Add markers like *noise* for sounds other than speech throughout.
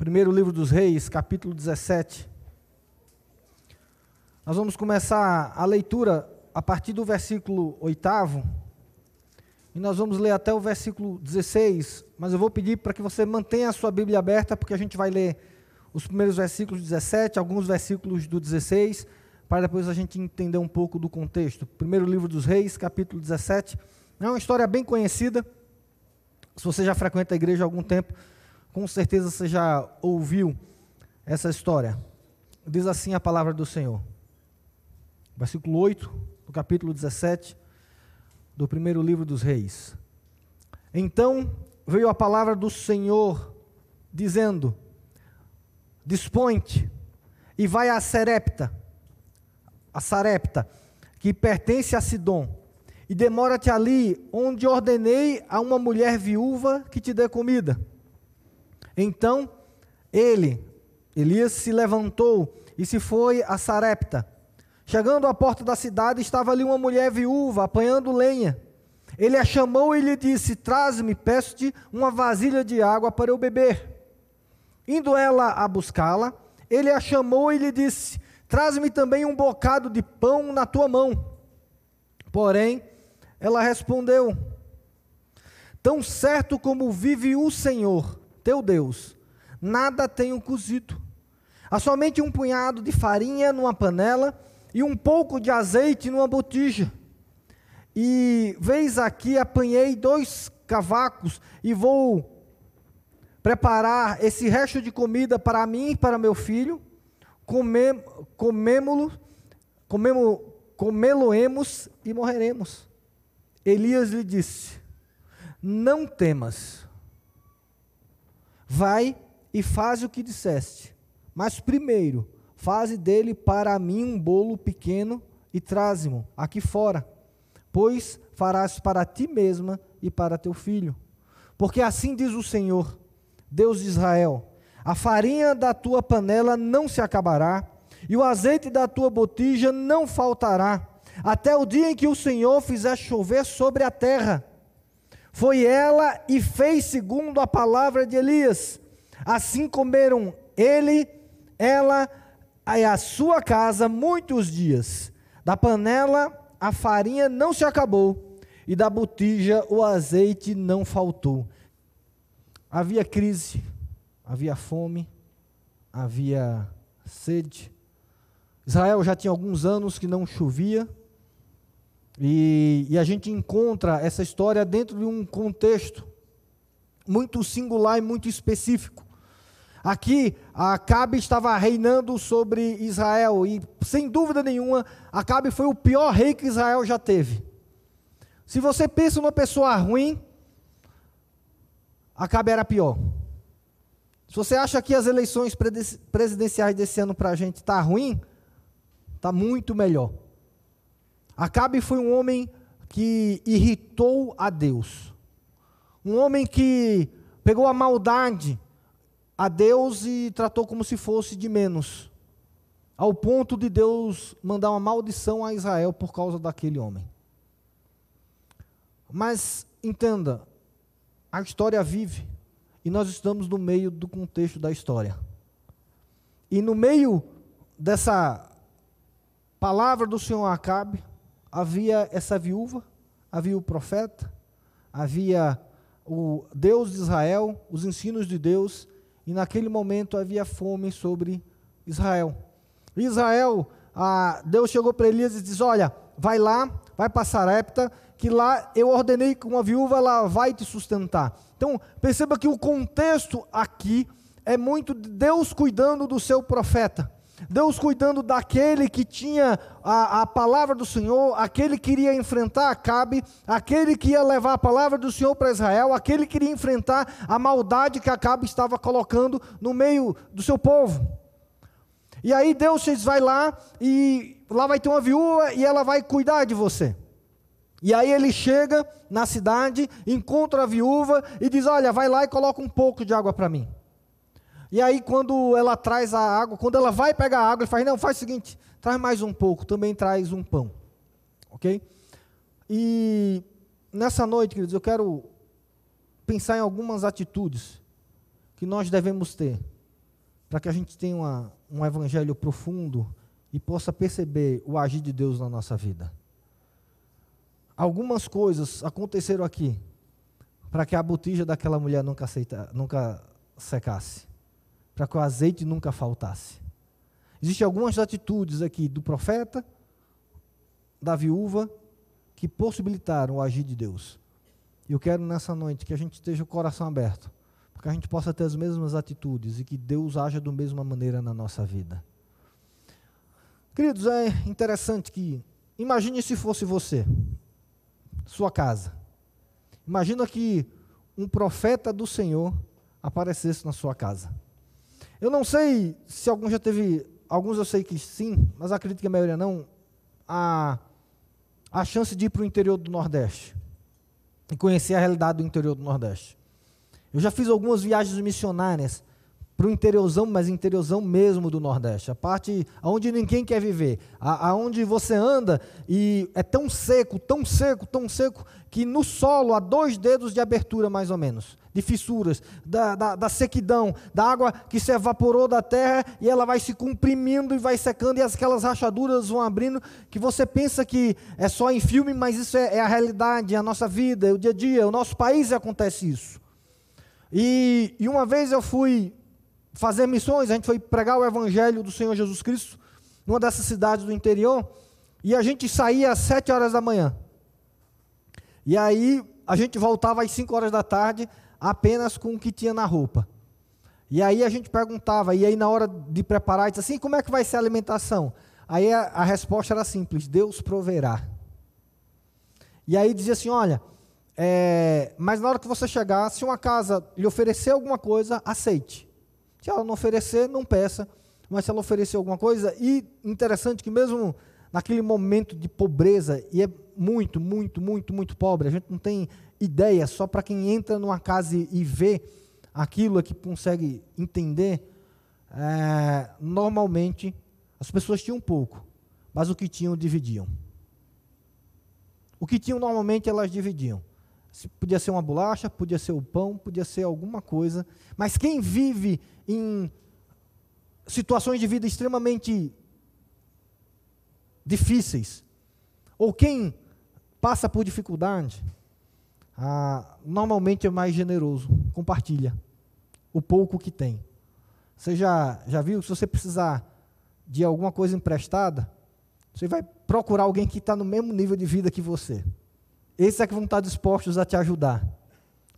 Primeiro livro dos Reis, capítulo 17. Nós vamos começar a leitura a partir do versículo 8 e nós vamos ler até o versículo 16, mas eu vou pedir para que você mantenha a sua Bíblia aberta, porque a gente vai ler os primeiros versículos 17, alguns versículos do 16, para depois a gente entender um pouco do contexto. Primeiro livro dos Reis, capítulo 17. É uma história bem conhecida. Se você já frequenta a igreja há algum tempo, com certeza você já ouviu essa história. Diz assim a palavra do Senhor. Versículo 8, do capítulo 17 do primeiro livro dos Reis. Então veio a palavra do Senhor, dizendo: Dispõe-te e vai a Serepta, a Sarepta, que pertence a Sidom, e demora-te ali, onde ordenei a uma mulher viúva que te dê comida. Então ele, Elias, se levantou e se foi a Sarepta. Chegando à porta da cidade, estava ali uma mulher viúva apanhando lenha. Ele a chamou e lhe disse: Traze-me, peço-te, uma vasilha de água para eu beber. Indo ela a buscá-la, ele a chamou e lhe disse: Traze-me também um bocado de pão na tua mão. Porém, ela respondeu: Tão certo como vive o Senhor, teu Deus, nada tenho cozido. Há somente um punhado de farinha numa panela e um pouco de azeite numa botija. E vez aqui apanhei dois cavacos e vou preparar esse resto de comida para mim e para meu filho. Comem, comemo-lo, comemo, comê-lo-emos e morreremos. Elias lhe disse: Não temas. Vai e faz o que disseste. Mas primeiro, Faze dele para mim um bolo pequeno e traze-mo aqui fora, pois farás para ti mesma e para teu filho. Porque assim diz o Senhor, Deus de Israel: a farinha da tua panela não se acabará, e o azeite da tua botija não faltará, até o dia em que o Senhor fizer chover sobre a terra. Foi ela e fez segundo a palavra de Elias. Assim comeram ele, ela aí a sua casa muitos dias. Da panela a farinha não se acabou, e da botija o azeite não faltou. Havia crise, havia fome, havia sede. Israel já tinha alguns anos que não chovia, e, e a gente encontra essa história dentro de um contexto muito singular e muito específico. Aqui, Acabe estava reinando sobre Israel e, sem dúvida nenhuma, Acabe foi o pior rei que Israel já teve. Se você pensa numa pessoa ruim, Acabe era pior. Se você acha que as eleições presidenciais desse ano para a gente está ruim, está muito melhor. Acabe foi um homem que irritou a Deus. Um homem que pegou a maldade a Deus e tratou como se fosse de menos, ao ponto de Deus mandar uma maldição a Israel por causa daquele homem. Mas entenda, a história vive e nós estamos no meio do contexto da história. E no meio dessa palavra do Senhor Acabe, havia essa viúva, havia o profeta, havia o Deus de Israel, os ensinos de Deus, e naquele momento havia fome sobre Israel. Israel, ah, Deus chegou para Elias e disse: Olha, vai lá, vai para Sarepta, que lá eu ordenei que uma viúva ela vai te sustentar. Então, perceba que o contexto aqui é muito Deus cuidando do seu profeta. Deus cuidando daquele que tinha a, a palavra do Senhor, aquele que iria enfrentar Acabe, aquele que ia levar a palavra do Senhor para Israel, aquele que iria enfrentar a maldade que Acabe estava colocando no meio do seu povo. E aí Deus vai lá e lá vai ter uma viúva e ela vai cuidar de você. E aí ele chega na cidade, encontra a viúva e diz: Olha, vai lá e coloca um pouco de água para mim. E aí, quando ela traz a água, quando ela vai pegar a água, ele faz: Não, faz o seguinte, traz mais um pouco, também traz um pão. Ok? E nessa noite, queridos, eu quero pensar em algumas atitudes que nós devemos ter para que a gente tenha uma, um evangelho profundo e possa perceber o agir de Deus na nossa vida. Algumas coisas aconteceram aqui para que a botija daquela mulher nunca, aceita, nunca secasse, para que o azeite nunca faltasse. Existem algumas atitudes aqui do profeta, da viúva, que possibilitaram o agir de Deus. E eu quero nessa noite que a gente esteja o coração aberto, para que a gente possa ter as mesmas atitudes e que Deus haja da mesma maneira na nossa vida. Queridos, é interessante que, imagine se fosse você, sua casa. Imagina que um profeta do Senhor aparecesse na sua casa. Eu não sei se algum já teve, alguns eu sei que sim, mas acredito que a maioria não, a, a chance de ir para o interior do Nordeste e conhecer a realidade do interior do Nordeste. Eu já fiz algumas viagens missionárias para o interiorzão, mas interiorzão mesmo do Nordeste, a parte onde ninguém quer viver, aonde você anda e é tão seco, tão seco, tão seco, que no solo há dois dedos de abertura mais ou menos, de fissuras, da, da, da sequidão, da água que se evaporou da terra e ela vai se comprimindo e vai secando e aquelas rachaduras vão abrindo, que você pensa que é só em filme, mas isso é, é a realidade, é a nossa vida, é o dia a dia, o nosso país acontece isso. E, e uma vez eu fui fazer missões, a gente foi pregar o evangelho do Senhor Jesus Cristo numa dessas cidades do interior, e a gente saía às sete horas da manhã. E aí a gente voltava às cinco horas da tarde apenas com o que tinha na roupa. E aí a gente perguntava, e aí na hora de preparar, disse assim, como é que vai ser a alimentação? Aí a, a resposta era simples, Deus proverá. E aí dizia assim, olha, é, mas na hora que você chegar, se uma casa lhe oferecer alguma coisa, aceite. Se ela não oferecer, não peça. Mas se ela oferecer alguma coisa, e interessante que mesmo naquele momento de pobreza, e é muito, muito, muito, muito pobre, a gente não tem ideia, só para quem entra numa casa e, vê aquilo é que consegue entender, é, normalmente as pessoas tinham pouco, mas o que tinham dividiam. O que tinham normalmente elas dividiam. Podia ser uma bolacha, podia ser o pão, podia ser alguma coisa. Mas quem vive em situações de vida extremamente difíceis, ou quem passa por dificuldade, ah, normalmente é mais generoso, compartilha o pouco que tem. Você já, já viu, se você precisar de alguma coisa emprestada, você vai procurar alguém que está no mesmo nível de vida que você. Esses é que vão estar dispostos a te ajudar,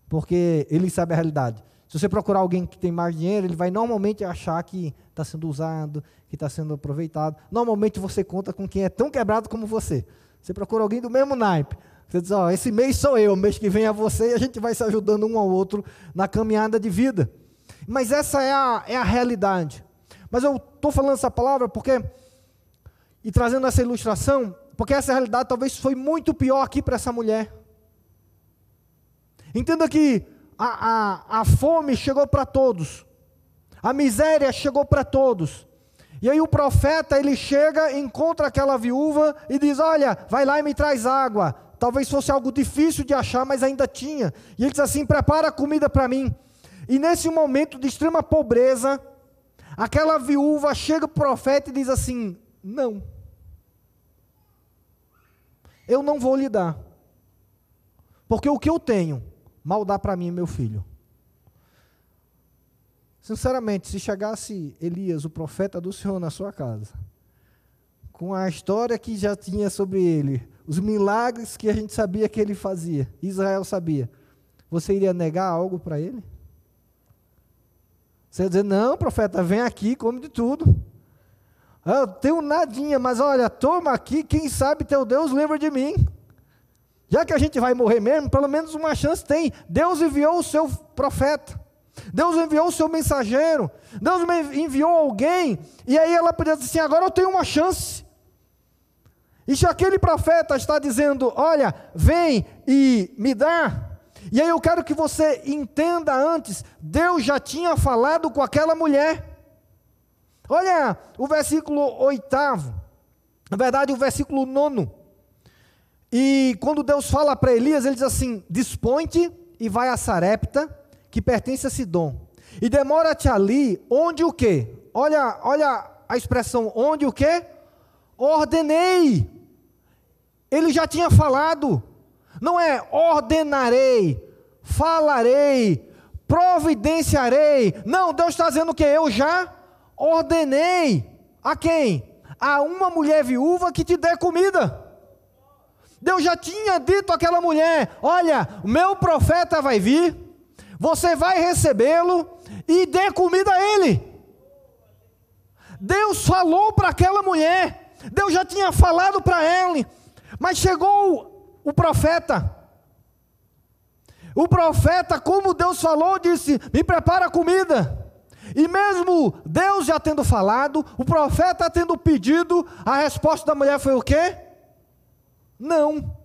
porque eles sabem a realidade. Se você procurar alguém que tem mais dinheiro, ele vai normalmente achar que está sendo usado, que está sendo aproveitado. Normalmente você conta com quem é tão quebrado como você. Você procura alguém do mesmo naipe. Você diz, ó, esse mês sou eu, mês que vem é você, e a gente vai se ajudando um ao outro na caminhada de vida. Mas essa é a, é a realidade. Mas eu estou falando essa palavra porque, e trazendo essa ilustração, porque essa realidade talvez foi muito pior aqui para essa mulher. Entenda que a, a, a fome chegou para todos, a miséria chegou para todos. E aí o profeta ele chega, encontra aquela viúva e diz: Olha, vai lá e me traz água. Talvez fosse algo difícil de achar, mas ainda tinha. E ele diz assim: Prepara a comida para mim. E nesse momento de extrema pobreza, aquela viúva chega para o profeta e diz assim: Não eu não vou lhe dar. Porque o que eu tenho, mal dá para mim meu filho. Sinceramente, se chegasse Elias, o profeta do Senhor, na sua casa, com a história que já tinha sobre ele, os milagres que a gente sabia que ele fazia, Israel sabia, você iria negar algo para ele? Você ia dizer, não, profeta, vem aqui, come de tudo. Ah, eu tenho nadinha, mas olha, toma aqui, quem sabe teu Deus lembra de mim. Já que a gente vai morrer mesmo, pelo menos uma chance tem. Deus enviou o seu profeta. Deus enviou o seu mensageiro. Deus enviou alguém. E aí ela podia dizer assim: agora eu tenho uma chance. E se aquele profeta está dizendo: olha, vem e me dá. E aí eu quero que você entenda antes: Deus já tinha falado com aquela mulher. Olha o versículo oitavo, na verdade, o versículo nono. E quando Deus fala para Elias, ele diz assim: Dispõe-te e vai a Sarepta, que pertence a Sidom. E demora-te ali, onde o quê? Olha, olha a expressão, onde o quê? Ordenei. Ele já tinha falado. Não é ordenarei, falarei, providenciarei. Não, Deus está dizendo que eu já ordenei. A quem? A uma mulher viúva que te dê comida. Deus já tinha dito àquela mulher: Olha, meu profeta vai vir, você vai recebê-lo e dê comida a ele. Deus falou para aquela mulher, Deus já tinha falado para ela, mas chegou o profeta. O profeta, como Deus falou, disse: Me prepara comida. E mesmo Deus já tendo falado, o profeta tendo pedido, a resposta da mulher foi o quê? Não.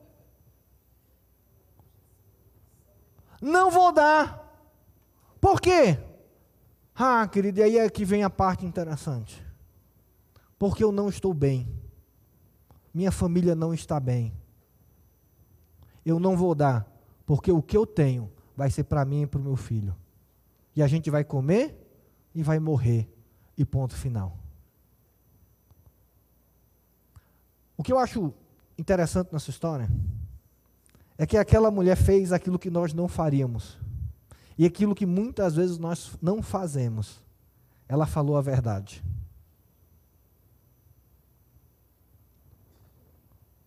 Não vou dar. Por quê? Ah, querido, e aí é que vem a parte interessante. Porque eu não estou bem. Minha família não está bem. Eu não vou dar, porque o que eu tenho vai ser para mim e para o meu filho. E a gente vai comer e vai morrer. E ponto final. O que eu acho interessante nessa história é que aquela mulher fez aquilo que nós não faríamos. E aquilo que muitas vezes nós não fazemos. Ela falou a verdade.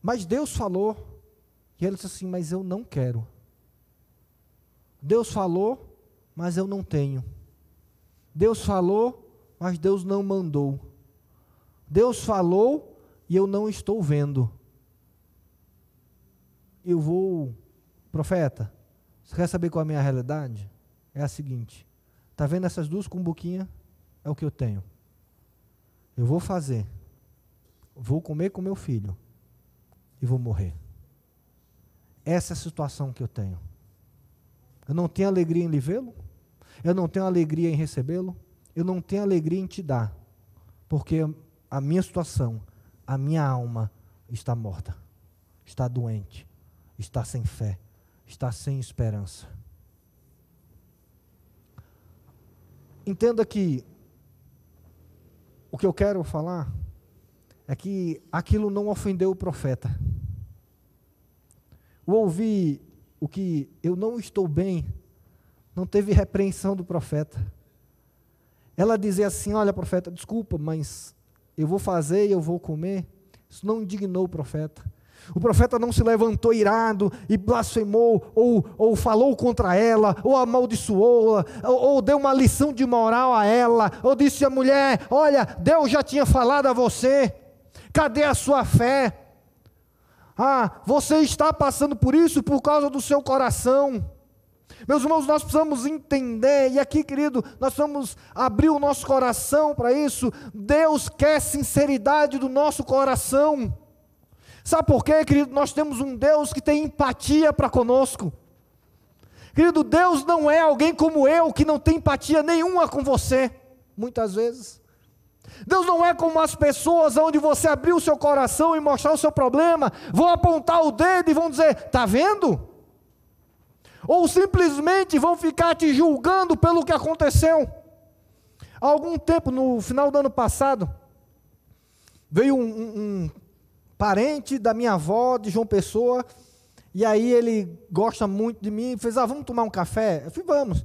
Mas Deus falou, e ele disse assim: Mas eu não quero. Deus falou, mas eu não tenho. Deus falou, mas Deus não mandou. Deus falou e eu não estou vendo eu vou, profeta, você quer saber qual é a minha realidade? É a seguinte: está vendo essas duas cumbuquinhas? É o que eu tenho. Eu vou fazer, vou comer com meu filho e vou morrer. Essa é a situação que eu tenho. Eu não tenho alegria em lhe vê-lo, eu não tenho alegria em recebê-lo, eu não tenho alegria em te dar, porque a minha situação, a minha alma está morta, está doente, está sem fé, está sem esperança. Entenda que o que eu quero falar é que aquilo não ofendeu o profeta. O ouvir o que eu não estou bem, não teve repreensão do profeta. Ela dizer assim: Olha, profeta, desculpa, mas eu vou fazer e eu vou comer. Isso não indignou o profeta. O profeta não se levantou irado e blasfemou, ou, ou falou contra ela, ou amaldiçoou-la, ou, ou deu uma lição de moral a ela, ou disse à mulher: Olha, Deus já tinha falado a você, cadê a sua fé? Ah, você está passando por isso por causa do seu coração. Meus irmãos, nós precisamos entender, e aqui, querido, nós precisamos abrir o nosso coração para isso. Deus quer sinceridade do nosso coração. Sabe por quê, querido? Nós temos um Deus que tem empatia para conosco. Querido, Deus não é alguém como eu que não tem empatia nenhuma com você, muitas vezes. Deus não é como as pessoas onde você abrir o seu coração e mostrar o seu problema, vão apontar o dedo e vão dizer: "Tá vendo?" Ou simplesmente vão ficar te julgando pelo que aconteceu. Há algum tempo, no final do ano passado, veio um, um, parente da minha avó, de João Pessoa, e aí ele gosta muito de mim, fez, ah, vamos tomar um café? Eu falei, vamos.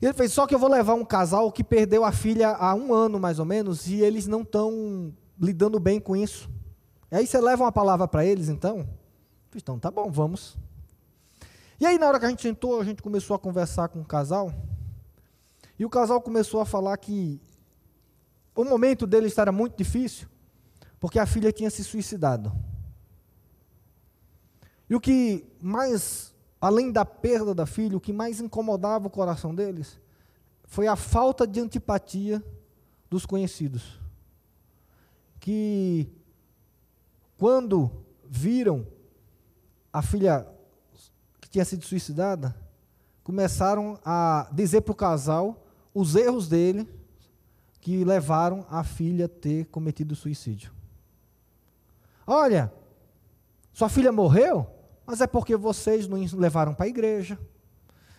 E ele fez, só que eu vou levar um casal que perdeu a filha há um ano, mais ou menos, e eles não estão lidando bem com isso. E aí você leva uma palavra para eles, então? Então, tá bom, vamos. E aí, na hora que a gente sentou, a gente começou a conversar com o casal, e o casal começou a falar que o momento deles era muito difícil, porque a filha tinha se suicidado. E o que mais, além da perda da filha, o que mais incomodava o coração deles foi a falta de antipatia dos conhecidos. Que, quando viram a filha tinha sido suicidada, começaram a dizer para o casal os erros dele que levaram a filha a ter cometido suicídio. Olha, sua filha morreu, mas é porque vocês não levaram para a igreja.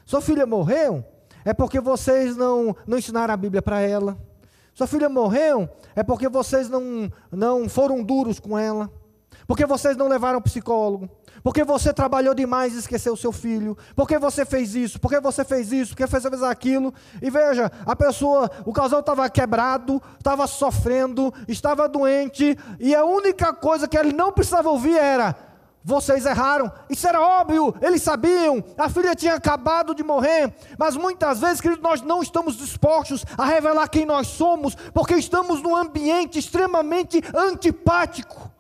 Sua filha morreu, é porque vocês não, não ensinaram a Bíblia para ela. Sua filha morreu, é porque vocês não, não foram duros com ela. Porque vocês não levaram psicólogo. Porque você trabalhou demais e esqueceu o seu filho. Porque você fez isso, porque você fez isso, porque fez aquilo. E veja, a pessoa, o casal estava quebrado, estava sofrendo, estava doente, e a única coisa que ele não precisava ouvir era: vocês erraram. Isso era óbvio, eles sabiam. A filha tinha acabado de morrer. Mas muitas vezes, querido, nós não estamos dispostos a revelar quem nós somos, porque estamos num ambiente extremamente antipático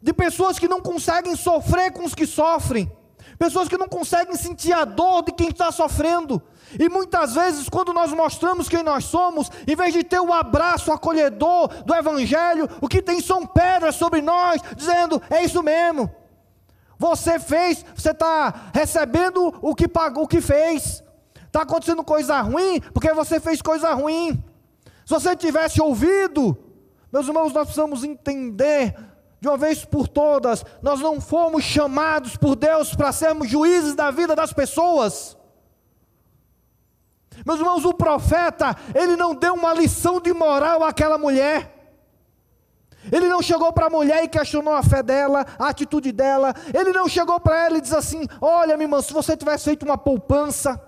de pessoas que não conseguem sofrer com os que sofrem, pessoas que não conseguem sentir a dor de quem está sofrendo. E muitas vezes, quando nós mostramos quem nós somos, em vez de ter o abraço acolhedor do Evangelho, o que tem são pedras sobre nós, dizendo: é isso mesmo. Você fez, você está recebendo o que pagou, o que fez. Está acontecendo coisa ruim, porque você fez coisa ruim. Se você tivesse ouvido, meus irmãos, nós precisamos entender de uma vez por todas, nós não fomos chamados por Deus para sermos juízes da vida das pessoas. Meus irmãos, o profeta, ele não deu uma lição de moral àquela mulher. Ele não chegou para a mulher e questionou a fé dela, a atitude dela. Ele não chegou para ela e disse assim: Olha, minha irmã, se você tivesse feito uma poupança.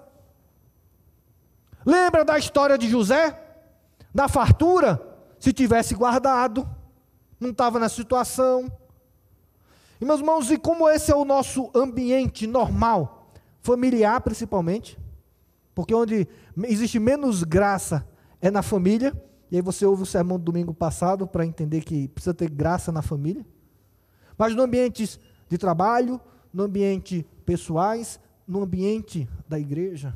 Lembra da história de José? Da fartura? Se tivesse guardado não estava na situação. E meus irmãos, e como esse é o nosso ambiente normal, familiar principalmente, porque onde existe menos graça é na família, e aí você ouve o sermão do domingo passado para entender que precisa ter graça na família. Mas no ambiente de trabalho, no ambiente pessoais, no ambiente da igreja,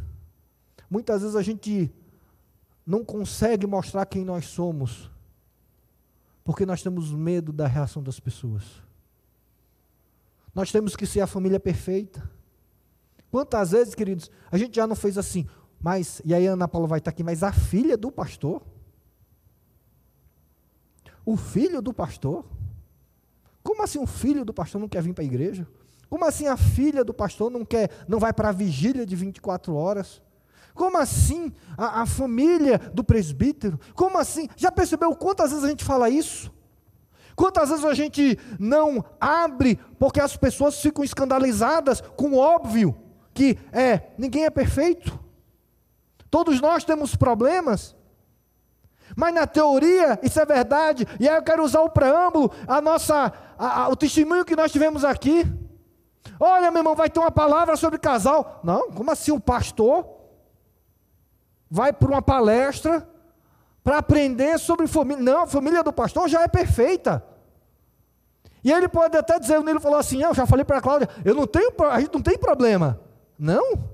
muitas vezes a gente não consegue mostrar quem nós somos porque nós temos medo da reação das pessoas. Nós temos que ser a família perfeita. Quantas vezes, queridos, a gente já não fez assim, mas, e aí a Ana Paula vai estar aqui, mas a filha do pastor? O filho do pastor? Como assim o filho do pastor não quer vir para a igreja? Como assim a filha do pastor não quer, não vai para a vigília de 24 horas? Como assim a, a, família do presbítero? Como assim? Já percebeu quantas vezes a gente fala isso? Quantas vezes a gente não abre porque as pessoas ficam escandalizadas com o óbvio que é, ninguém é perfeito. Todos nós temos problemas. Mas na teoria isso é verdade. E aí eu quero usar o preâmbulo, a nossa, a, a, o testemunho que nós tivemos aqui. Olha, meu irmão, vai ter uma palavra sobre casal. Não, como assim um pastor? Vai para uma palestra para aprender sobre família. Não, a família do pastor já é perfeita. E ele pode até dizer, o Nilo falou assim, eu já falei para a Cláudia, eu não tenho, a gente não tem problema. Não?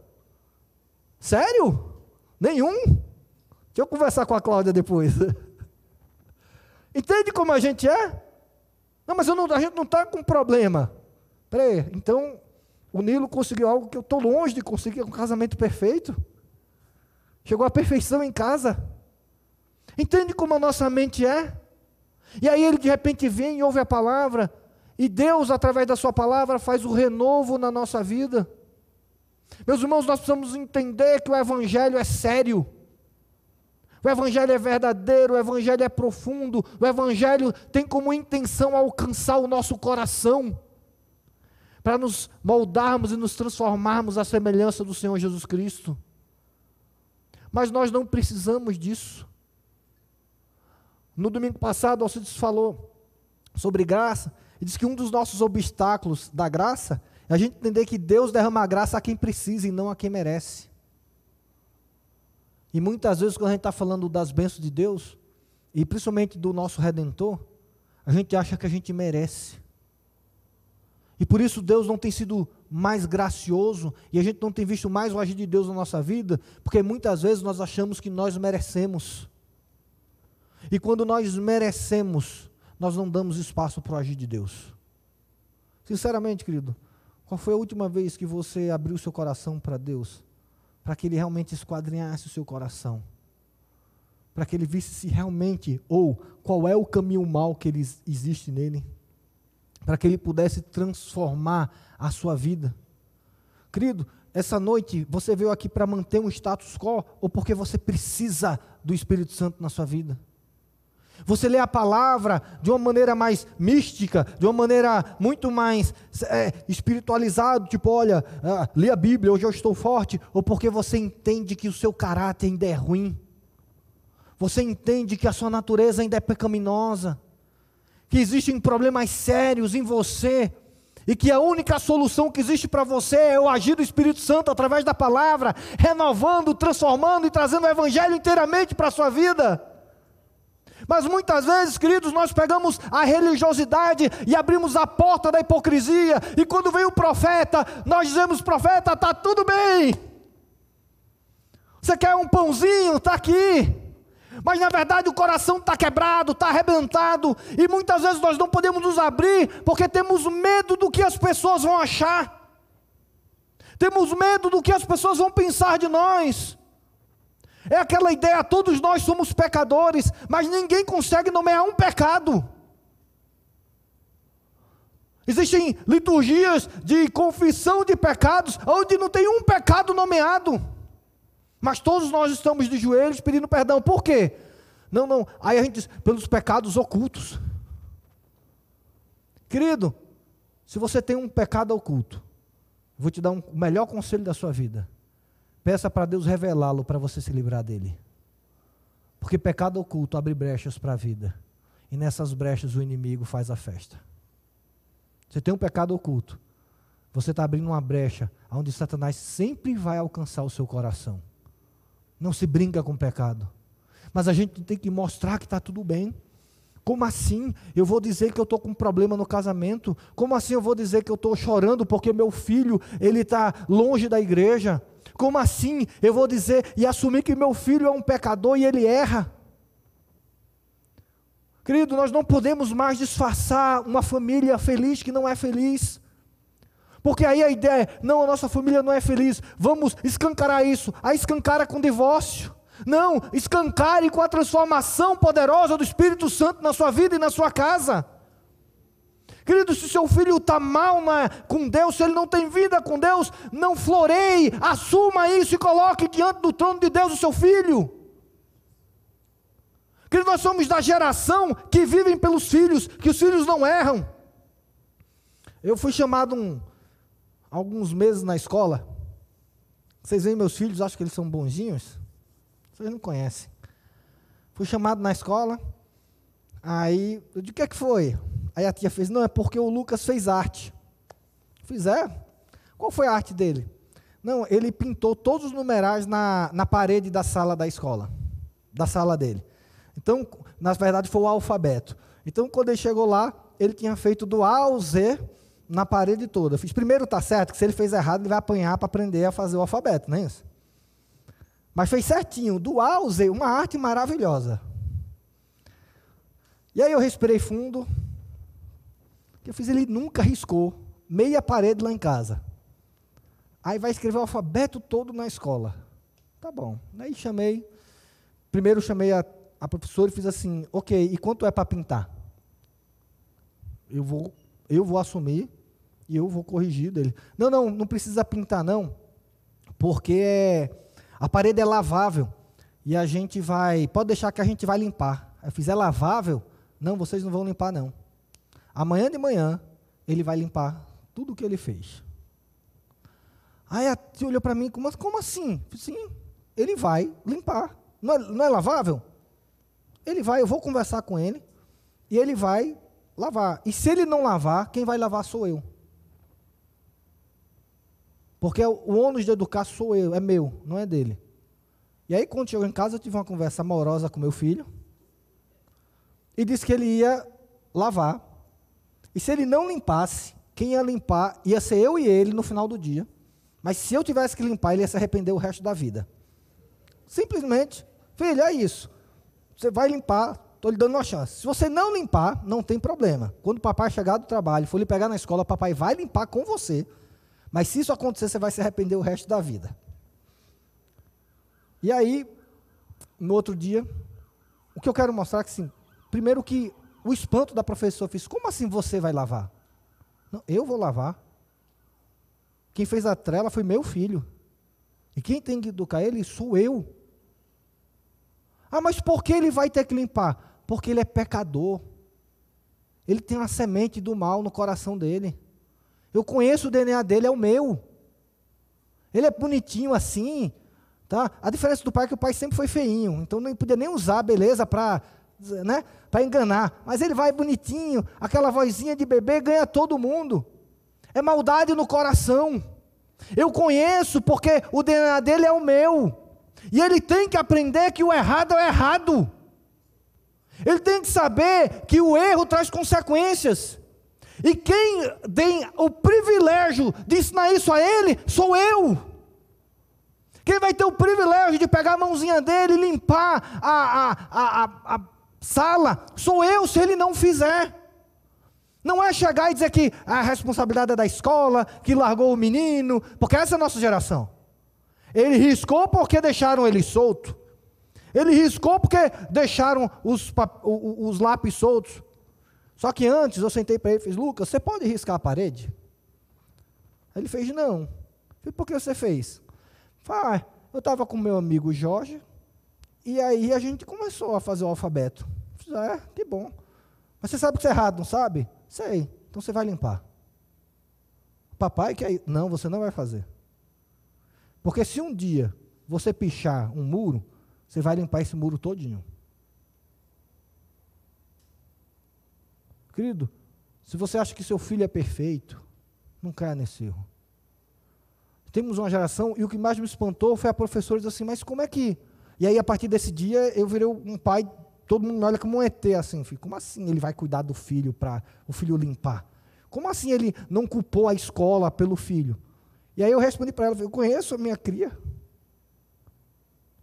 Sério? Nenhum? Deixa eu conversar com a Cláudia depois. *laughs* Entende como a gente é? Não, mas não, a gente não está com problema. Peraí, então o Nilo conseguiu algo que eu estou longe de conseguir, um casamento perfeito. Chegou à perfeição em casa. Entende como a nossa mente é? E aí ele de repente vem e ouve a palavra, e Deus, através da sua palavra, faz o renovo na nossa vida. Meus irmãos, nós precisamos entender que o Evangelho é sério. O Evangelho é verdadeiro, o Evangelho é profundo, o Evangelho tem como intenção alcançar o nosso coração, para nos moldarmos e nos transformarmos à semelhança do Senhor Jesus Cristo. Mas nós não precisamos disso. No domingo passado, Alcides falou sobre graça e disse que um dos nossos obstáculos da graça é a gente entender que Deus derrama a graça a quem precisa e não a quem merece. E muitas vezes, quando a gente está falando das bênçãos de Deus, e principalmente do nosso Redentor, a gente acha que a gente merece. E por isso Deus não tem sido mais gracioso e a gente não tem visto mais o agir de Deus na nossa vida, porque muitas vezes nós achamos que nós merecemos. E quando nós merecemos, nós não damos espaço para o agir de Deus. Sinceramente, querido, qual foi a última vez que você abriu seu coração para Deus? Para que Ele realmente esquadrinhasse o seu coração? Para que Ele visse se realmente, ou qual é o caminho mal que ele, existe nele? Para que ele pudesse transformar a sua vida. Querido, essa noite você veio aqui para manter um status quo ou porque você precisa do Espírito Santo na sua vida? Você lê a palavra de uma maneira mais mística, de uma maneira muito mais é, espiritualizada, tipo, olha, ah, lê a Bíblia, hoje eu estou forte, ou porque você entende que o seu caráter ainda é ruim, você entende que a sua natureza ainda é pecaminosa, que existem problemas sérios em você, e que a única solução que existe para você é o agir do Espírito Santo através da palavra, renovando, transformando e trazendo o Evangelho inteiramente para a sua vida. Mas muitas vezes, queridos, nós pegamos a religiosidade e abrimos a porta da hipocrisia, e quando vem o profeta, nós dizemos: profeta, está tudo bem. Você quer um pãozinho? Está aqui. Mas na verdade o coração está quebrado, está arrebentado, e muitas vezes nós não podemos nos abrir porque temos medo do que as pessoas vão achar, temos medo do que as pessoas vão pensar de nós. É aquela ideia, todos nós somos pecadores, mas ninguém consegue nomear um pecado. Existem liturgias de confissão de pecados, onde não tem um pecado nomeado. Mas todos nós estamos de joelhos pedindo perdão. Por quê? Não, não. Aí a gente diz, pelos pecados ocultos. Querido, se você tem um pecado oculto, vou te dar um melhor conselho da sua vida. Peça para Deus revelá-lo para você se livrar dele. Porque pecado oculto abre brechas para a vida. E nessas brechas o inimigo faz a festa. Você tem um pecado oculto. Você está abrindo uma brecha onde Satanás sempre vai alcançar o seu coração. Não se brinca com pecado. Mas a gente tem que mostrar que está tudo bem. Como assim eu vou dizer que eu estou com um problema no casamento? Como assim eu vou dizer que eu estou chorando porque meu filho ele está longe da igreja? Como assim eu vou dizer e assumir que meu filho é um pecador e ele erra? Querido, nós não podemos mais disfarçar uma família feliz que não é feliz. Porque aí a ideia é, não, a nossa família não é feliz, vamos escancarar isso. Aí escancara com divórcio. Não, escancare com a transformação poderosa do Espírito Santo na sua vida e na sua casa. Querido, se seu filho está mal na, com Deus, se ele não tem vida com Deus, não floreie, assuma isso e coloque diante do trono de Deus o seu filho. Querido, nós somos da geração que vivem pelos filhos, que os filhos não erram. Eu fui chamado um, alguns meses na escola. Vocês veem meus filhos, acho que eles são bonzinhos. Vocês não conhecem. Fui chamado na escola. Aí, eu o que é que foi? Aí a tia fez, não, é porque o Lucas fez arte. Fiz, é? Qual foi a arte dele? Não, ele pintou todos os numerais na, na parede da sala da escola, da sala dele. Então, na verdade, foi o alfabeto. Então, quando ele chegou lá, ele tinha feito do A ao Z na parede toda. Eu fiz, primeiro está certo, que se ele fez errado, ele vai apanhar para aprender a fazer o alfabeto, não é isso? Mas fez certinho, do A ao Z, uma arte maravilhosa. E aí eu respirei fundo, eu fiz, ele nunca riscou meia parede lá em casa. Aí vai escrever o alfabeto todo na escola. Tá bom. Aí chamei, primeiro chamei a, a professora e fiz assim, ok, e quanto é para pintar? Eu vou, eu vou assumir e eu vou corrigir dele. Não, não, não precisa pintar não, porque a parede é lavável e a gente vai, pode deixar que a gente vai limpar. Eu fiz, é lavável? Não, vocês não vão limpar não. Amanhã de manhã, ele vai limpar tudo o que ele fez. Aí a tia olhou para mim, como, como assim? Sim, ele vai limpar. Não é, não é lavável? Ele vai, eu vou conversar com ele, e ele vai lavar. E se ele não lavar, quem vai lavar sou eu. Porque o ônus de educar sou eu, é meu, não é dele. E aí, quando chegou em casa, eu tive uma conversa amorosa com meu filho. E disse que ele ia lavar. E se ele não limpasse, quem ia limpar ia ser eu e ele no final do dia. Mas se eu tivesse que limpar, ele ia se arrepender o resto da vida. Simplesmente, filho, é isso. Você vai limpar, estou lhe dando uma chance. Se você não limpar, não tem problema. Quando o papai chegar do trabalho, for lhe pegar na escola, o papai vai limpar com você. Mas se isso acontecer, você vai se arrepender o resto da vida. E aí, no outro dia, o que eu quero mostrar é que, sim, primeiro que o espanto da professora fez: Como assim você vai lavar? Não, eu vou lavar. Quem fez a trela foi meu filho. E quem tem que educar ele sou eu. Ah, mas por que ele vai ter que limpar? Porque ele é pecador. Ele tem uma semente do mal no coração dele. Eu conheço o DNA dele, é o meu. Ele é bonitinho assim, tá? A diferença do pai é que o pai sempre foi feinho, então não podia nem usar a beleza para né, para enganar. Mas ele vai bonitinho, aquela vozinha de bebê ganha todo mundo. É maldade no coração. Eu conheço porque o DNA dele é o meu. E ele tem que aprender que o errado é errado. Ele tem que saber que o erro traz consequências. E quem tem o privilégio de ensinar isso a ele sou eu. Quem vai ter o privilégio de pegar a mãozinha dele e limpar a, a, a, a, sala sou eu se ele não fizer. Não é chegar e dizer que a responsabilidade é da escola, que largou o menino, porque essa é a nossa geração. Ele riscou porque deixaram ele solto. Ele riscou porque deixaram os, os lápis soltos. Só que antes eu sentei para ele e fiz, Lucas, você pode riscar a parede? Ele fez, não. falei, por que você fez? Falei, ah, eu estava com meu amigo Jorge, e aí a gente começou a fazer o alfabeto. Falei, é, que bom. Mas você sabe que isso é errado, não sabe? Sei. Então você vai limpar. Papai quer. Não, você não vai fazer. Porque se um dia você pichar um muro, você vai limpar esse muro todinho. Querido, se você acha que seu filho é perfeito, não caia nesse erro. Temos uma geração, e o que mais me espantou foi a professora dizer assim, mas como é que. E aí, a partir desse dia, eu virei um pai, todo mundo me olha como um ET, assim. Como assim ele vai cuidar do filho para o filho limpar? Como assim ele não culpou a escola pelo filho? E aí eu respondi para ela, eu conheço a minha cria.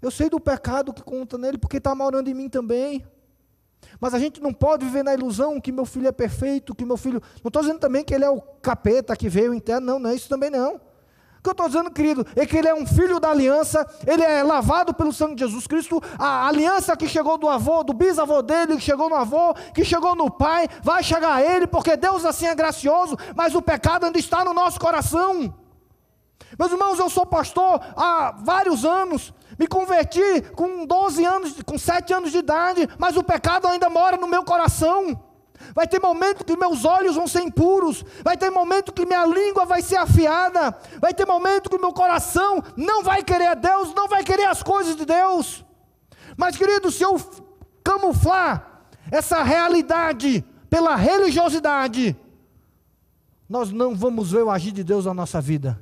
Eu sei do pecado que conta nele, porque está morando em mim também. Mas a gente não pode viver na ilusão que meu filho é perfeito, que meu filho. Não estou dizendo também que ele é o capeta que veio interno, não, não é isso também não. O que eu estou dizendo, querido, é que ele é um filho da aliança, ele é lavado pelo sangue de Jesus Cristo, a aliança que chegou do avô, do bisavô dele, que chegou no avô, que chegou no pai, vai chegar a ele, porque Deus assim é gracioso, mas o pecado ainda está no nosso coração. Meus irmãos, eu sou pastor há vários anos, me converti com 12 anos, com 7 anos de idade, mas o pecado ainda mora no meu coração. Vai ter momento que meus olhos vão ser impuros, vai ter momento que minha língua vai ser afiada, vai ter momento que meu coração não vai querer a Deus, não vai querer as coisas de Deus. Mas, querido, se eu camuflar essa realidade pela religiosidade, nós não vamos ver o agir de Deus na nossa vida.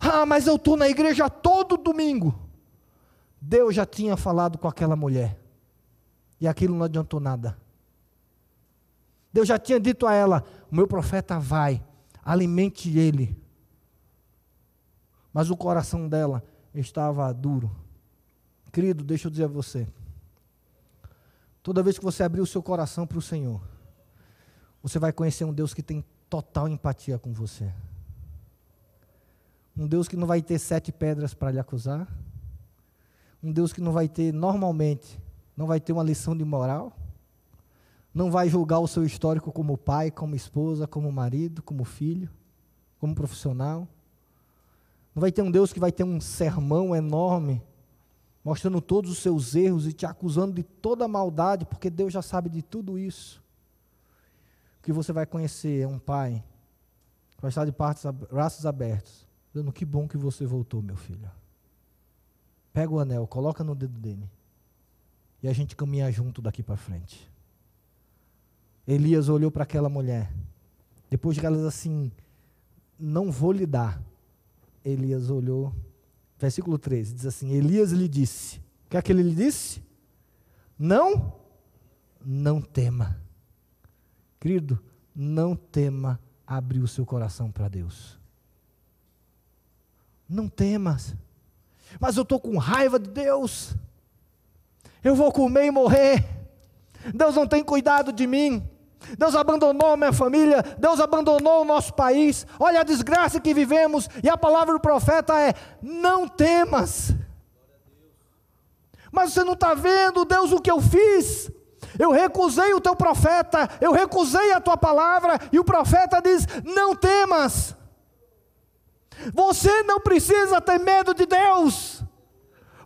Ah, mas eu estou na igreja todo domingo. Deus já tinha falado com aquela mulher. E aquilo não adiantou nada. Deus já tinha dito a ela: o meu profeta vai, alimente ele. Mas o coração dela estava duro. Querido, deixa eu dizer a você. Toda vez que você abrir o seu coração para o Senhor, você vai conhecer um Deus que tem total empatia com você. Um Deus que não vai ter sete pedras para lhe acusar. Um Deus que não vai ter, normalmente, não vai ter uma lição de moral. Não vai julgar o seu histórico como pai, como esposa, como marido, como filho, como profissional. Não vai ter um Deus que vai ter um sermão enorme, mostrando todos os seus erros e te acusando de toda a maldade, porque Deus já sabe de tudo isso. O que você vai conhecer é um pai que vai estar de braços abertos, Dando, que bom que você voltou, meu filho. Pega o anel, coloca no dedo dele. E a gente caminha junto daqui para frente. Elias olhou para aquela mulher. Depois que ela diz assim: Não vou lhe dar. Elias olhou. Versículo 13 diz assim: Elias lhe disse. O que é que ele lhe disse? Não, não tema. Querido, não tema abrir o seu coração para Deus. Não temas. Mas eu estou com raiva de Deus. Eu vou comer e morrer. Deus não tem cuidado de mim. Deus abandonou minha família, Deus abandonou o nosso país. Olha a desgraça que vivemos, e a palavra do profeta é: não temas. Mas você não está vendo, Deus, o que eu fiz? Eu recusei o teu profeta, eu recusei a tua palavra, e o profeta diz: Não temas. Você não precisa ter medo de Deus,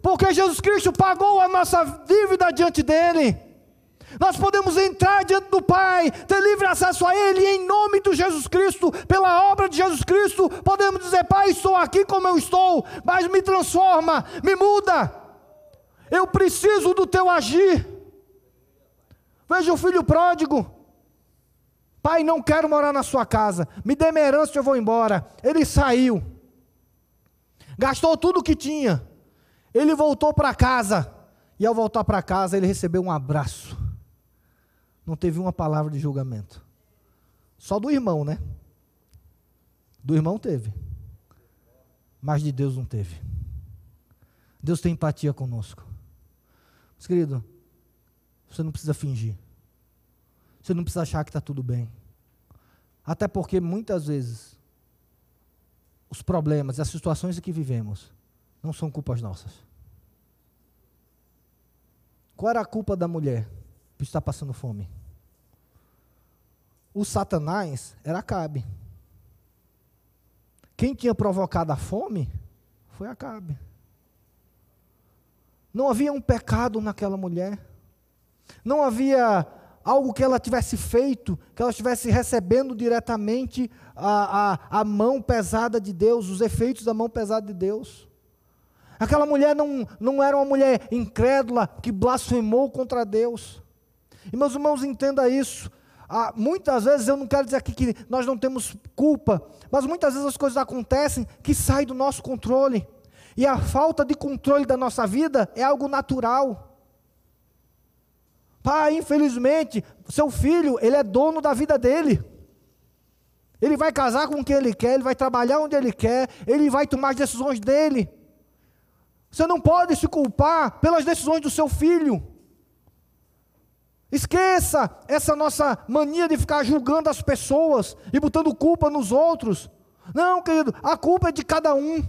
porque Jesus Cristo pagou a nossa dívida diante dEle. Nós podemos entrar diante do Pai, ter livre acesso a Ele, em nome de Jesus Cristo, pela obra de Jesus Cristo, podemos dizer: Pai, estou aqui como eu estou, mas me transforma, me muda. Eu preciso do teu agir. Veja o filho pródigo. Pai, não quero morar na sua casa. Me dê minha herança, eu vou embora. Ele saiu. Gastou tudo o que tinha. Ele voltou para casa. E ao voltar para casa, ele recebeu um abraço. Não teve uma palavra de julgamento. Só do irmão, né? Do irmão teve. Mas de Deus não teve. Deus tem empatia conosco. Mas, querido, você não precisa fingir. Você não precisa achar que está tudo bem. Até porque muitas vezes os problemas, as situações em que vivemos, não são culpas nossas. Qual era a culpa da mulher por estar passando fome? O Satanás era Acabe. Quem tinha provocado a fome foi Acabe. Não havia um pecado naquela mulher. Não havia algo que ela tivesse feito, que ela estivesse recebendo diretamente a, a, a mão pesada de Deus, os efeitos da mão pesada de Deus. Aquela mulher não, não era uma mulher incrédula que blasfemou contra Deus. E meus irmãos, entenda isso. Ah, muitas vezes, eu não quero dizer aqui que nós não temos culpa, mas muitas vezes as coisas acontecem que saem do nosso controle. E a falta de controle da nossa vida é algo natural. Pai, infelizmente, seu filho, ele é dono da vida dele. Ele vai casar com quem ele quer, ele vai trabalhar onde ele quer, ele vai tomar as decisões dele. Você não pode se culpar pelas decisões do seu filho. Esqueça essa nossa mania de ficar julgando as pessoas e botando culpa nos outros. Não, querido, a culpa é de cada um.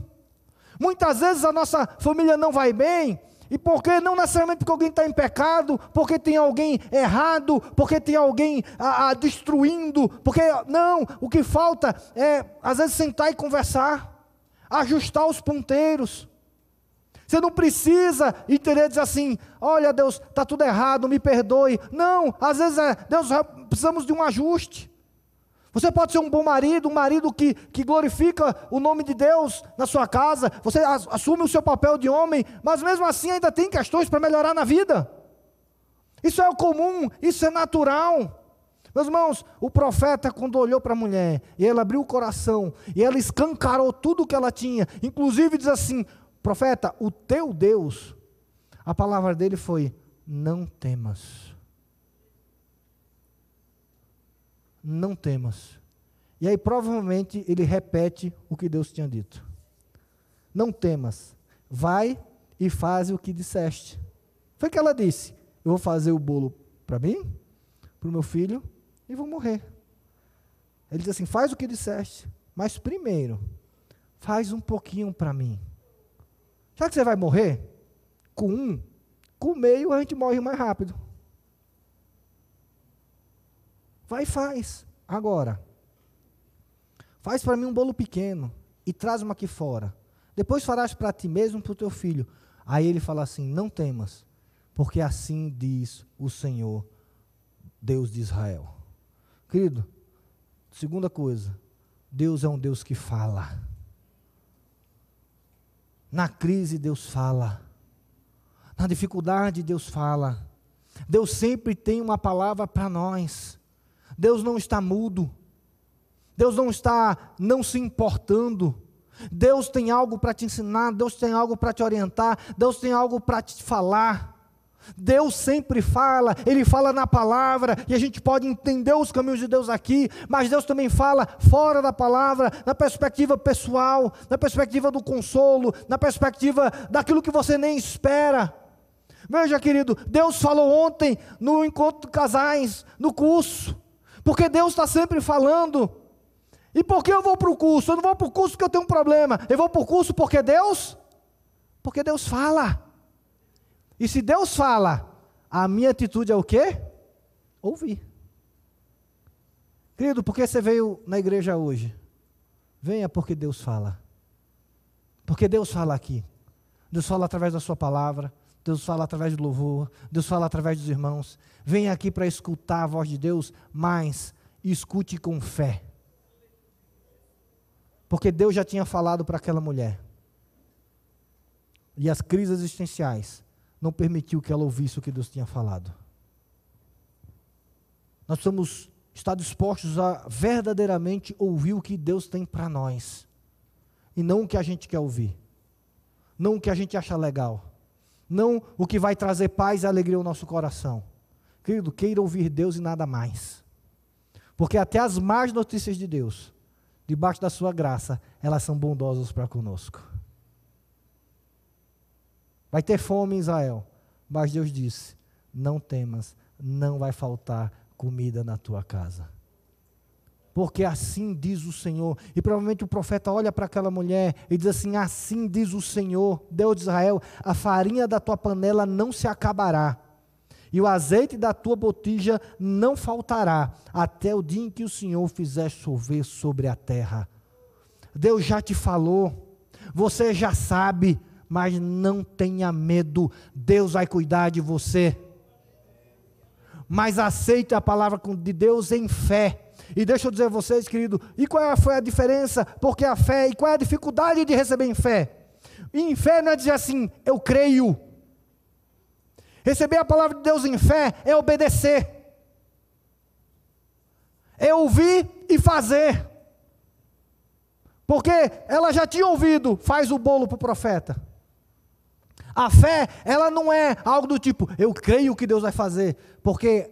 Muitas vezes a nossa família não vai bem, e porque não necessariamente porque alguém está em pecado, porque tem alguém errado, porque tem alguém a, a, destruindo, porque não, o que falta é às vezes sentar e conversar, ajustar os ponteiros. Você não precisa entender dizer assim, olha Deus, está tudo errado, me perdoe. Não, às vezes é, Deus, precisamos de um ajuste. Você pode ser um bom marido, um marido que, que glorifica o nome de Deus na sua casa, você assume o seu papel de homem, mas mesmo assim ainda tem questões para melhorar na vida. Isso é o comum, isso é natural. Meus irmãos, o profeta, quando olhou para a mulher, e ela abriu o coração, e ela escancarou tudo o que ela tinha, inclusive diz assim: profeta, o teu Deus, a palavra dele foi: não temas. Não temas. E aí provavelmente ele repete o que Deus tinha dito. Não temas, vai e faz o que disseste. Foi que ela disse: Eu vou fazer o bolo para mim, para o meu filho e vou morrer. Ele diz assim: Faz o que disseste, mas primeiro, faz um pouquinho para mim. Já que você vai morrer com um, com meio a gente morre mais rápido. Vai e faz. Agora. Faz para mim um bolo pequeno e traz uma aqui fora. Depois farás para ti mesmo para o teu filho. Aí ele fala assim: Não temas, porque assim diz o Senhor, Deus de Israel. Querido, segunda coisa, Deus é um Deus que fala. Na crise, Deus fala. Na dificuldade, Deus fala. Deus sempre tem uma palavra para nós. Deus não está mudo. Deus não está não se importando. Deus tem algo para te ensinar, Deus tem algo para te orientar, Deus tem algo para te falar. Deus sempre fala, Ele fala na palavra, e a gente pode entender os caminhos de Deus aqui, mas Deus também fala fora da palavra, na perspectiva pessoal, na perspectiva do consolo, na perspectiva daquilo que você nem espera. Veja, querido, Deus falou ontem no encontro de casais, no curso. Porque Deus está sempre falando. E por que eu vou para o curso? Eu não vou para o curso porque eu tenho um problema. Eu vou para o curso porque Deus? Porque Deus fala. E se Deus fala, a minha atitude é o quê? ouvir. Querido, por que você veio na igreja hoje? Venha porque Deus fala. Porque Deus fala aqui. Deus fala através da sua palavra. Deus fala através do louvor. Deus fala através dos irmãos. Venha aqui para escutar a voz de Deus, mas escute com fé. Porque Deus já tinha falado para aquela mulher. E as crises existenciais não permitiu que ela ouvisse o que Deus tinha falado. Nós precisamos estar dispostos a verdadeiramente ouvir o que Deus tem para nós. E não o que a gente quer ouvir. Não o que a gente acha legal. Não o que vai trazer paz e alegria ao nosso coração. Querido, queira ouvir Deus e nada mais. Porque até as más notícias de Deus, debaixo da sua graça, elas são bondosas para conosco. Vai ter fome em Israel, mas Deus disse: não temas, não vai faltar comida na tua casa. Porque assim diz o Senhor. E provavelmente o profeta olha para aquela mulher e diz assim: Assim diz o Senhor, Deus de Israel: a farinha da tua panela não se acabará, e o azeite da tua botija não faltará, até o dia em que o Senhor fizer chover sobre a terra. Deus já te falou, você já sabe, mas não tenha medo, Deus vai cuidar de você mas aceite a palavra de Deus em fé. E deixa eu dizer a vocês, querido, e qual foi a diferença? Porque a fé, e qual é a dificuldade de receber em fé? em fé não é dizer assim, eu creio. Receber a palavra de Deus em fé é obedecer, é ouvir e fazer. Porque ela já tinha ouvido, faz o bolo para o profeta. A fé, ela não é algo do tipo, eu creio que Deus vai fazer, porque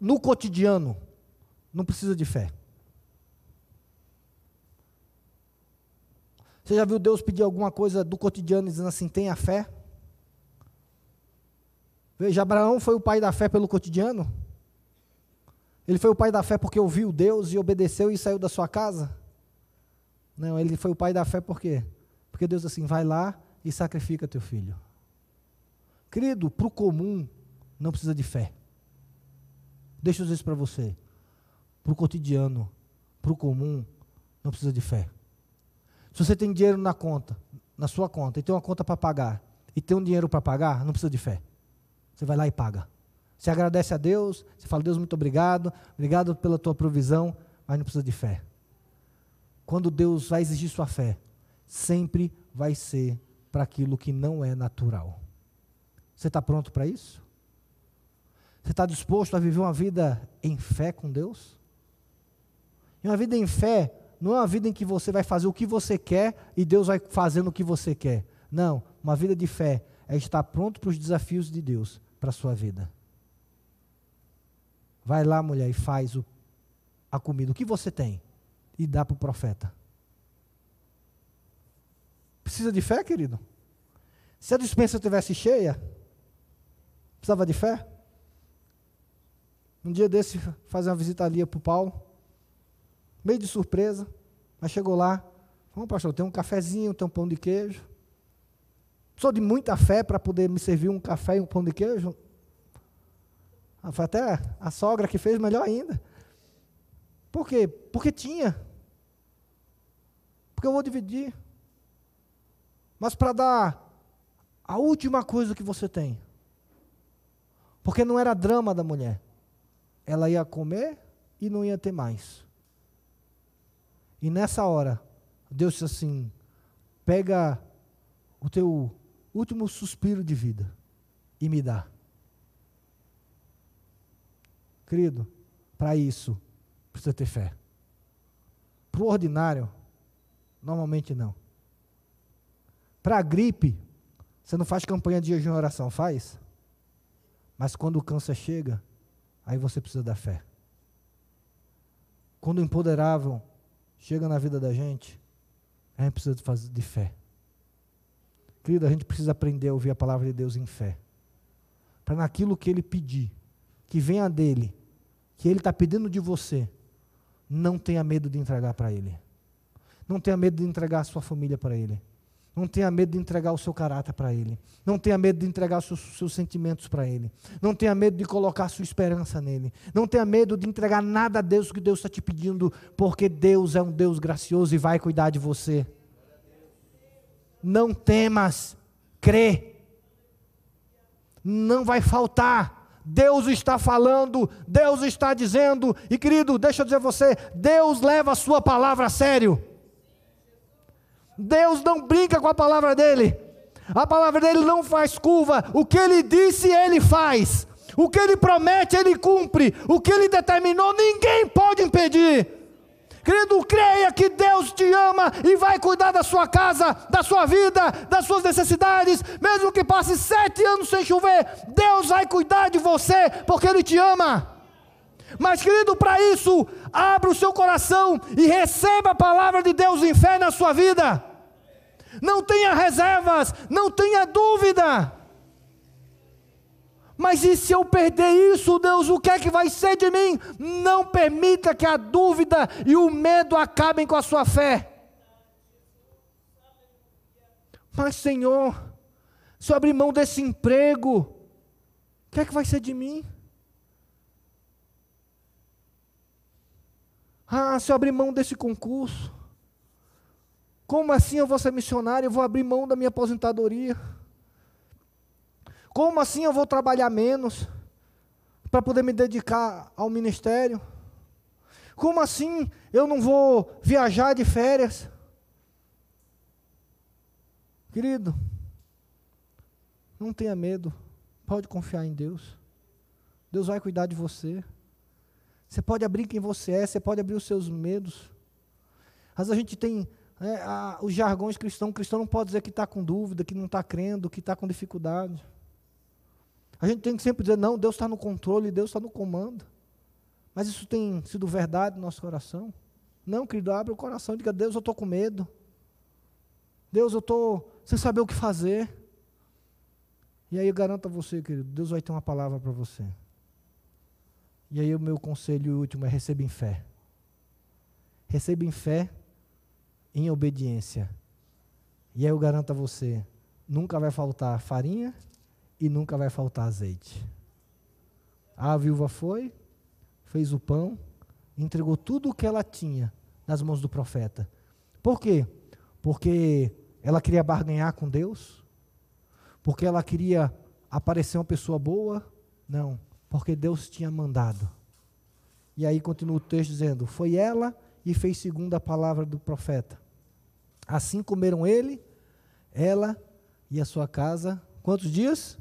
no cotidiano não precisa de fé. Você já viu Deus pedir alguma coisa do cotidiano dizendo assim, tenha fé? Veja, Abraão foi o pai da fé pelo cotidiano? Ele foi o pai da fé porque ouviu Deus e obedeceu e saiu da sua casa? Não, ele foi o pai da fé por quê? Porque Deus assim, vai lá e sacrifica teu filho. Querido, para o comum não precisa de fé. Deixa eu dizer isso para você. Para o cotidiano, para o comum, não precisa de fé. Se você tem dinheiro na conta, na sua conta, e tem uma conta para pagar, e tem um dinheiro para pagar, não precisa de fé. Você vai lá e paga. Você agradece a Deus, você fala, Deus, muito obrigado, obrigado pela tua provisão, mas não precisa de fé. Quando Deus vai exigir sua fé, sempre vai ser para aquilo que não é natural. Você está pronto para isso? Você está disposto a viver uma vida em fé com Deus? E uma vida em fé não é uma vida em que você vai fazer o que você quer e Deus vai fazendo o que você quer. Não, uma vida de fé é estar pronto para os desafios de Deus para a sua vida. Vai lá, mulher, e faz o, a comida. O que você tem? E dá para o profeta. Precisa de fé, querido? Se a dispensa estivesse cheia, Precisava de fé? Um dia desse, fazer uma visita ali para o Paulo, meio de surpresa, mas chegou lá, vamos pastor, tem um cafezinho, tem um pão de queijo. Sou de muita fé para poder me servir um café e um pão de queijo. Ah, foi até a sogra que fez melhor ainda. Por quê? Porque tinha. Porque eu vou dividir. Mas para dar a última coisa que você tem, porque não era drama da mulher. Ela ia comer e não ia ter mais. E nessa hora, Deus disse assim: pega o teu último suspiro de vida e me dá. Querido, para isso precisa ter fé. Para o ordinário, normalmente não. Para a gripe, você não faz campanha de jejum e oração, faz? Mas quando o câncer chega, aí você precisa da fé. Quando o empoderável chega na vida da gente, a gente precisa de, fazer, de fé. Querido, a gente precisa aprender a ouvir a palavra de Deus em fé. Para naquilo que Ele pedir, que venha dEle, que Ele está pedindo de você, não tenha medo de entregar para Ele. Não tenha medo de entregar a sua família para Ele. Não tenha medo de entregar o seu caráter para Ele. Não tenha medo de entregar os seus, seus sentimentos para Ele. Não tenha medo de colocar sua esperança nele. Não tenha medo de entregar nada a Deus que Deus está te pedindo, porque Deus é um Deus gracioso e vai cuidar de você. Não temas, crê. Não vai faltar. Deus está falando, Deus está dizendo, e querido, deixa eu dizer a você: Deus leva a sua palavra a sério. Deus não brinca com a palavra dele. A palavra dele não faz curva. O que ele disse, ele faz. O que ele promete, ele cumpre. O que ele determinou, ninguém pode impedir. Querido, creia que Deus te ama e vai cuidar da sua casa, da sua vida, das suas necessidades. Mesmo que passe sete anos sem chover, Deus vai cuidar de você, porque Ele te ama. Mas, querido, para isso, abra o seu coração e receba a palavra de Deus em fé na sua vida. Não tenha reservas, não tenha dúvida. Mas e se eu perder isso, Deus, o que é que vai ser de mim? Não permita que a dúvida e o medo acabem com a sua fé. Mas, Senhor, se eu abrir mão desse emprego, o que é que vai ser de mim? Ah, se eu abrir mão desse concurso, como assim eu vou ser missionário? Eu vou abrir mão da minha aposentadoria. Como assim eu vou trabalhar menos para poder me dedicar ao ministério? Como assim eu não vou viajar de férias? Querido, não tenha medo, pode confiar em Deus. Deus vai cuidar de você. Você pode abrir quem você é, você pode abrir os seus medos. Vezes a gente tem é, a, os jargões cristãos, o cristão não pode dizer que está com dúvida, que não está crendo, que está com dificuldade. A gente tem que sempre dizer, não, Deus está no controle, Deus está no comando. Mas isso tem sido verdade no nosso coração? Não, querido, abre o coração e diga, Deus, eu estou com medo. Deus, eu estou sem saber o que fazer. E aí eu garanto a você, querido, Deus vai ter uma palavra para você. E aí o meu conselho último é receba em fé. Receba em fé, em obediência. E aí eu garanto a você, nunca vai faltar farinha e nunca vai faltar azeite. A viúva foi, fez o pão, entregou tudo o que ela tinha nas mãos do profeta. Por quê? Porque ela queria barganhar com Deus? Porque ela queria aparecer uma pessoa boa? Não porque Deus tinha mandado. E aí continua o texto dizendo: Foi ela e fez segundo a palavra do profeta. Assim comeram ele, ela e a sua casa, quantos dias?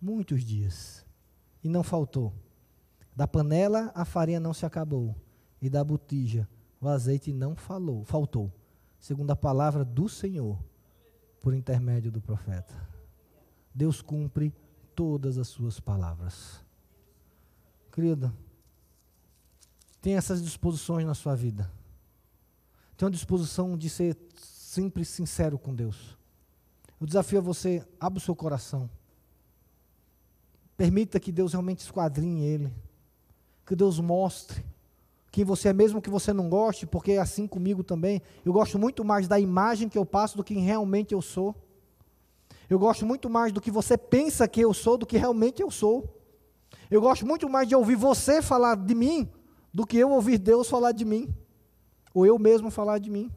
Muitos dias. E não faltou. Da panela a farinha não se acabou, e da botija o azeite não falou, faltou, segundo a palavra do Senhor, por intermédio do profeta. Deus cumpre todas as suas palavras. Querida, tem essas disposições na sua vida. Tem uma disposição de ser sempre sincero com Deus. Eu desafio a você, abra o seu coração. Permita que Deus realmente esquadrinhe ele. Que Deus mostre quem você é, mesmo que você não goste, porque é assim comigo também. Eu gosto muito mais da imagem que eu passo do que realmente eu sou. Eu gosto muito mais do que você pensa que eu sou do que realmente eu sou. Eu gosto muito mais de ouvir você falar de mim do que eu ouvir Deus falar de mim, ou eu mesmo falar de mim.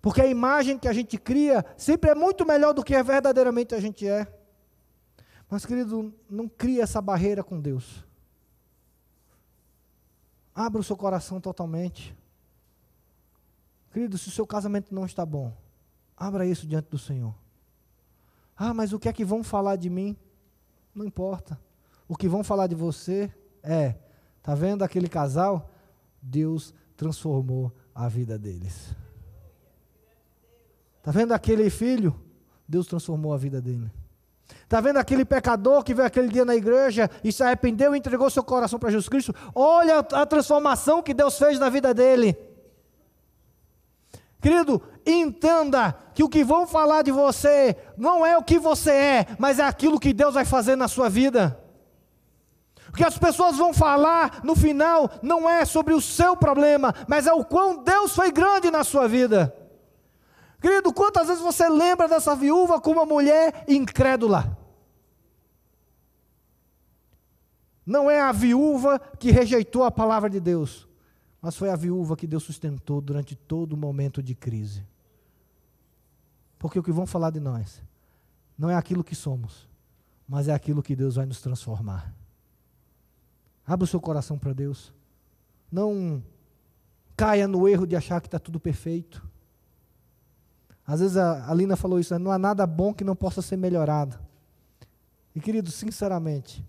Porque a imagem que a gente cria sempre é muito melhor do que verdadeiramente a gente é. Mas, querido, não cria essa barreira com Deus. Abra o seu coração totalmente. Querido, se o seu casamento não está bom, abra isso diante do Senhor. Ah, mas o que é que vão falar de mim? Não importa. O que vão falar de você é: tá vendo aquele casal? Deus transformou a vida deles. Tá vendo aquele filho? Deus transformou a vida dele. Está vendo aquele pecador que veio aquele dia na igreja e se arrependeu e entregou seu coração para Jesus Cristo? Olha a transformação que Deus fez na vida dele. Querido, entenda que o que vão falar de você não é o que você é, mas é aquilo que Deus vai fazer na sua vida. O que as pessoas vão falar no final não é sobre o seu problema, mas é o quão Deus foi grande na sua vida. Querido, quantas vezes você lembra dessa viúva como uma mulher incrédula? Não é a viúva que rejeitou a palavra de Deus, mas foi a viúva que Deus sustentou durante todo o momento de crise. Porque o que vão falar de nós não é aquilo que somos, mas é aquilo que Deus vai nos transformar. Abra o seu coração para Deus. Não caia no erro de achar que está tudo perfeito. Às vezes a, a Lina falou isso, né? não há nada bom que não possa ser melhorado. E querido, sinceramente,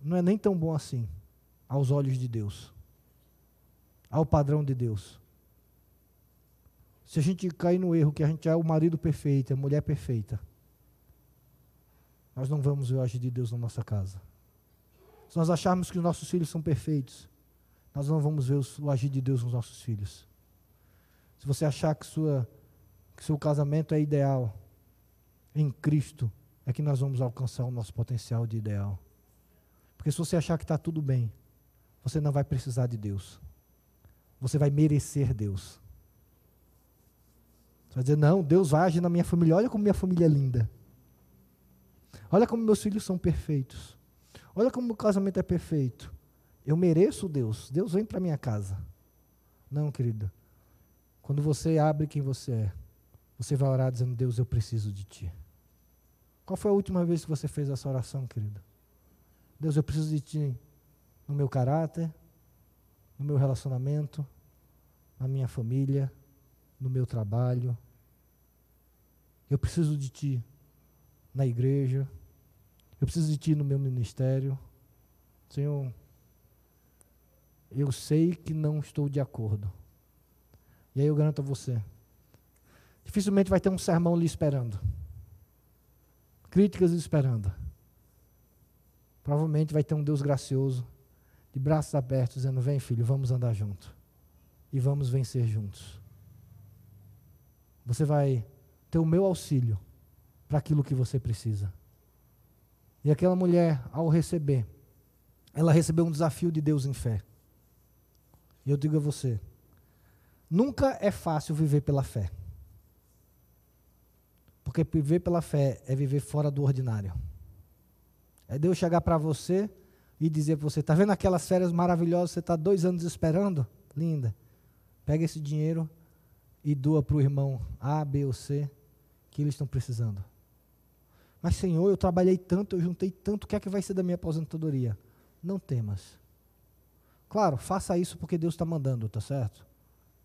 não é nem tão bom assim aos olhos de Deus, ao padrão de Deus. Se a gente cair no erro que a gente é o marido perfeito, a mulher perfeita, nós não vamos ver o agir de Deus na nossa casa. Se nós acharmos que os nossos filhos são perfeitos, nós não vamos ver o agir de Deus nos nossos filhos. Se você achar que, sua, que seu casamento é ideal, em Cristo, é que nós vamos alcançar o nosso potencial de ideal. Porque se você achar que está tudo bem, você não vai precisar de Deus. Você vai merecer Deus. Você vai dizer, não, Deus vai agir na minha família. Olha como minha família é linda. Olha como meus filhos são perfeitos. Olha como meu casamento é perfeito. Eu mereço Deus. Deus vem para minha casa. Não, querida. Quando você abre quem você é, você vai orar dizendo: Deus, eu preciso de ti. Qual foi a última vez que você fez essa oração, querida? Deus, eu preciso de ti no meu caráter, no meu relacionamento, na minha família, no meu trabalho. Eu preciso de Ti na igreja. Eu preciso de Ti no meu ministério. Senhor, eu sei que não estou de acordo. E aí eu garanto a você: dificilmente vai ter um sermão lhe esperando, críticas lhe esperando. Provavelmente vai ter um Deus gracioso, de braços abertos, dizendo: Vem, filho, vamos andar junto. E vamos vencer juntos. Você vai ter o meu auxílio para aquilo que você precisa. E aquela mulher, ao receber, ela recebeu um desafio de Deus em fé. E eu digo a você: nunca é fácil viver pela fé. Porque viver pela fé é viver fora do ordinário. É Deus chegar para você e dizer para você: está vendo aquelas férias maravilhosas, você está dois anos esperando? Linda. Pega esse dinheiro e doa para o irmão A, B ou C que eles estão precisando. Mas, Senhor, eu trabalhei tanto, eu juntei tanto, o que é que vai ser da minha aposentadoria? Não temas. Claro, faça isso porque Deus está mandando, tá certo?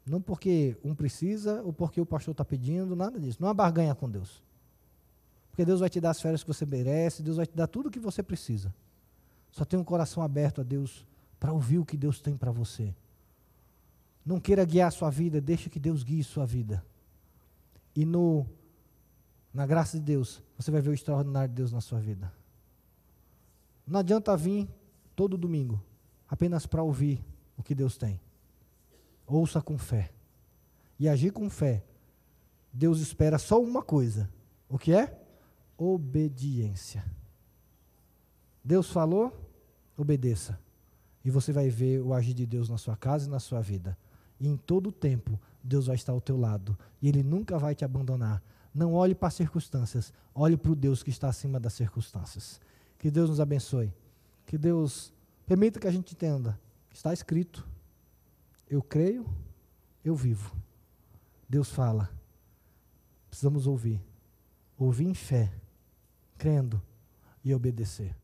Não porque um precisa ou porque o pastor está pedindo, nada disso. Não há barganha com Deus. Porque Deus vai te dar as férias que você merece, Deus vai te dar tudo o que você precisa. Só tenha um coração aberto a Deus para ouvir o que Deus tem para você. Não queira guiar a sua vida, deixe que Deus guie sua vida. E no, na graça de Deus, você vai ver o extraordinário de Deus na sua vida. Não adianta vir todo domingo apenas para ouvir o que Deus tem. Ouça com fé. E agir com fé. Deus espera só uma coisa. O que é? Obediência. Deus falou, obedeça. E você vai ver o agir de Deus na sua casa e na sua vida. E em todo o tempo, Deus vai estar ao teu lado. E Ele nunca vai te abandonar. Não olhe para as circunstâncias, olhe para o Deus que está acima das circunstâncias. Que Deus nos abençoe. Que Deus permita que a gente entenda. Está escrito. Eu creio, eu vivo. Deus fala. Precisamos ouvir. Ouvir em fé, crendo e obedecer.